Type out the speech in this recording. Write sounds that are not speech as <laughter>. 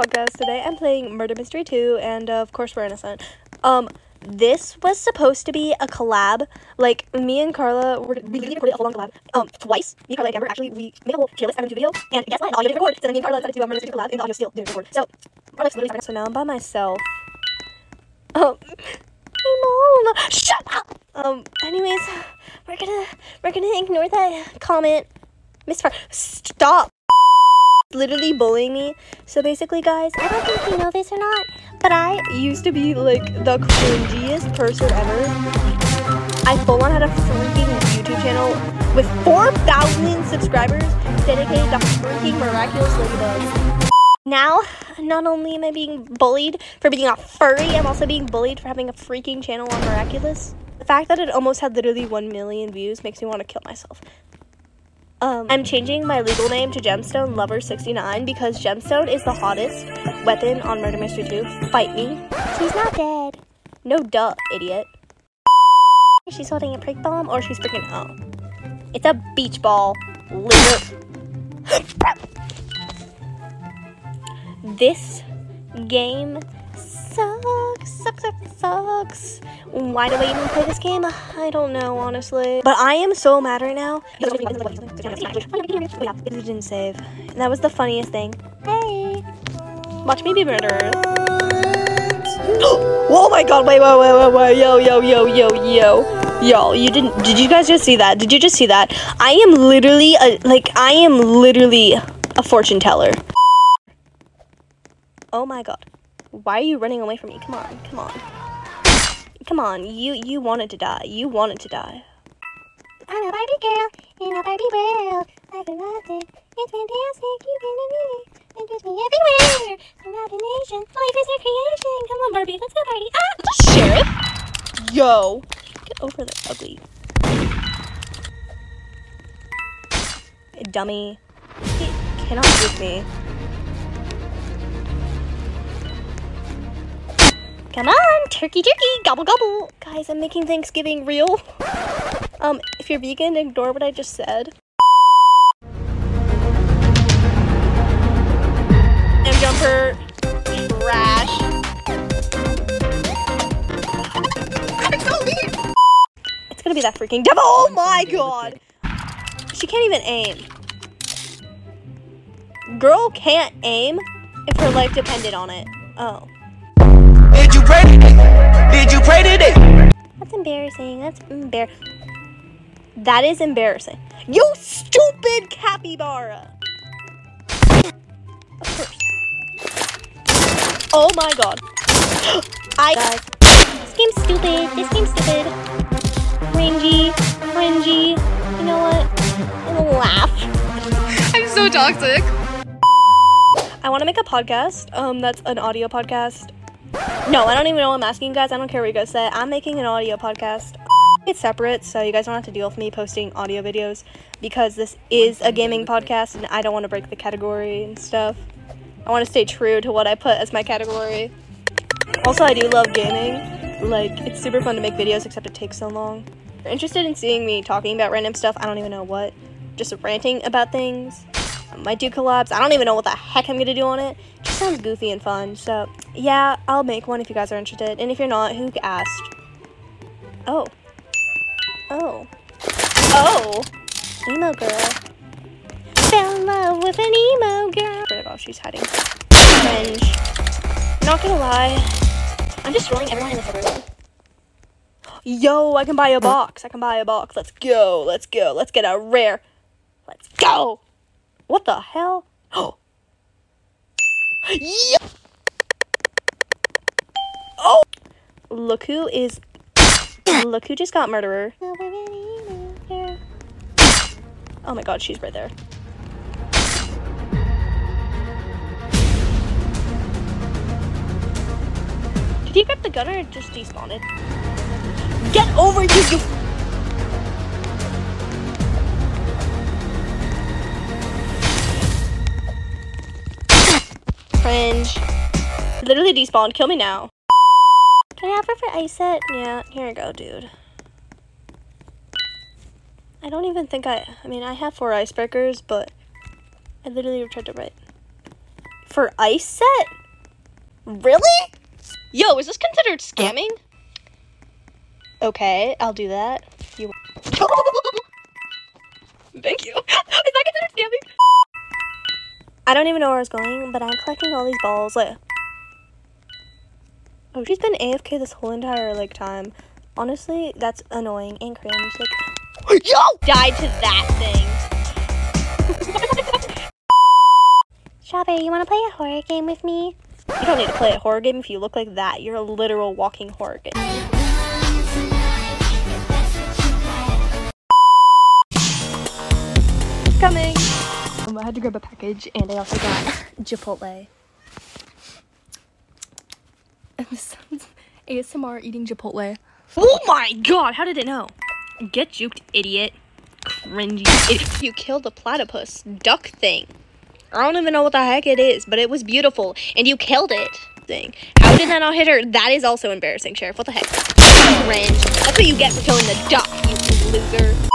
podcast. Today I'm playing Murder Mystery 2, and uh, of course we're innocent. Um, this was supposed to be a collab. Like me and Carla, were, we recorded a full on collab. Um, twice. Me, Carla, and Amber actually we made a whole tier list and a video. And guess what? Audio didn't record. So then me and Carla decided to do a Murder Mystery collab, and the audio still didn't record. So, life's literally starting. So now I'm by myself. Um, hey mom, shut up. Um, anyways, we're gonna we're gonna ignore that comment. Miss Far, stop literally bullying me. So basically, guys, I don't think you know this or not, but I used to be like the cringiest person ever. I full on had a freaking YouTube channel with 4,000 subscribers dedicated to freaking miraculous ladybugs. Now, not only am I being bullied for being a furry, I'm also being bullied for having a freaking channel on Miraculous. The fact that it almost had literally 1 million views makes me want to kill myself. Um, I'm changing my legal name to Gemstone Lover 69 because Gemstone is the hottest weapon on Murder Mystery 2. Fight me. She's not dead. No duh, idiot. She's holding a prick bomb or she's freaking oh. It's a beach ball. <gasps> This game sucks, sucks. Why do I even play this game? I don't know, honestly. But I am so mad right now. It didn't save. And that was the funniest thing. Hey. Watch me be murdered. <gasps> oh my god, wait, wait, wait, wait, wait, yo, yo, yo, yo, yo. Yo, you didn't, did you guys just see that? Did you just see that? I am literally, a, like, I am literally a fortune teller. Oh my god. Why are you running away from me? Come on, come on. Come on, you you wanted to die. You wanted to die. I'm a Barbie girl in a Barbie world. Life is nothing. It's fantastic. You can me. Interest me everywhere. Imagination. Life is your creation. Come on, Barbie. Let's go party. Ah, the sheriff. Yo, get over there, ugly. Dummy. He cannot beat me. Come on, turkey turkey, gobble gobble. Guys, I'm making Thanksgiving real. Um, if you're vegan, ignore what I just said. M jumper, trash. It's gonna be that freaking devil. Oh my god. She can't even aim. Girl can't aim if her life depended on it. Oh. Did you pray today? Did you pray today? That's embarrassing. That's embar. That is embarrassing. You stupid capybara. Oh my god. <gasps> I guys. This game's stupid. This game's stupid. Cringy. Cringy. You know what? I'm gonna laugh. <laughs> I'm so toxic. I want to make a podcast. Um, that's an audio podcast. No, I don't even know what I'm asking you guys. I don't care what you guys say. I'm making an audio podcast. It's separate, so you guys don't have to deal with me posting audio videos because this is a gaming podcast and I don't want to break the category and stuff. I want to stay true to what I put as my category. Also, I do love gaming. Like, it's super fun to make videos, except it takes so long. If you're interested in seeing me talking about random stuff, I don't even know what. Just ranting about things. Might do collabs. I don't even know what the heck I'm gonna do on it. Just sounds goofy and fun. So, yeah, I'll make one if you guys are interested. And if you're not, who asked? Oh. Oh. Oh. Emo girl. Fell in love with an emo girl. To God, she's hiding. Cringe. Not gonna lie. I'm just rolling everyone in this room. Yo, I can buy a box. I can buy a box. Let's go. Let's go. Let's get a rare. Let's go. What the hell? Oh. <gasps> yeah. Oh. Look who is. Look who just got murderer. Oh my god, she's right there. Did he grab the gun or just despawned? it? Get over here, you. Cringe. Literally despawned. Kill me now. Can I have for ice set? Yeah, here I go, dude. I don't even think I. I mean, I have four icebreakers, but I literally tried to write For ice set? Really? Yo, is this considered scamming? Okay, I'll do that. You. <laughs> Thank you. I don't even know where I was going, but I'm collecting all these balls. Like, oh, she's been AFK this whole entire like time. Honestly, that's annoying and cringe. Like, yo, died to that thing. <laughs> Strawberry, you want to play a horror game with me? You don't need to play a horror game if you look like that. You're a literal walking horror game. Coming. Um, I had to grab a package, and I also got Chipotle. ASMR eating Chipotle. Oh my god! How did it know? Get juked, idiot. Cringy. You killed a platypus duck thing. I don't even know what the heck it is, but it was beautiful, and you killed it. Thing. How did that not hit her? That is also embarrassing, Sheriff. What the heck? Cringe. That's what you get for killing the duck, you loser.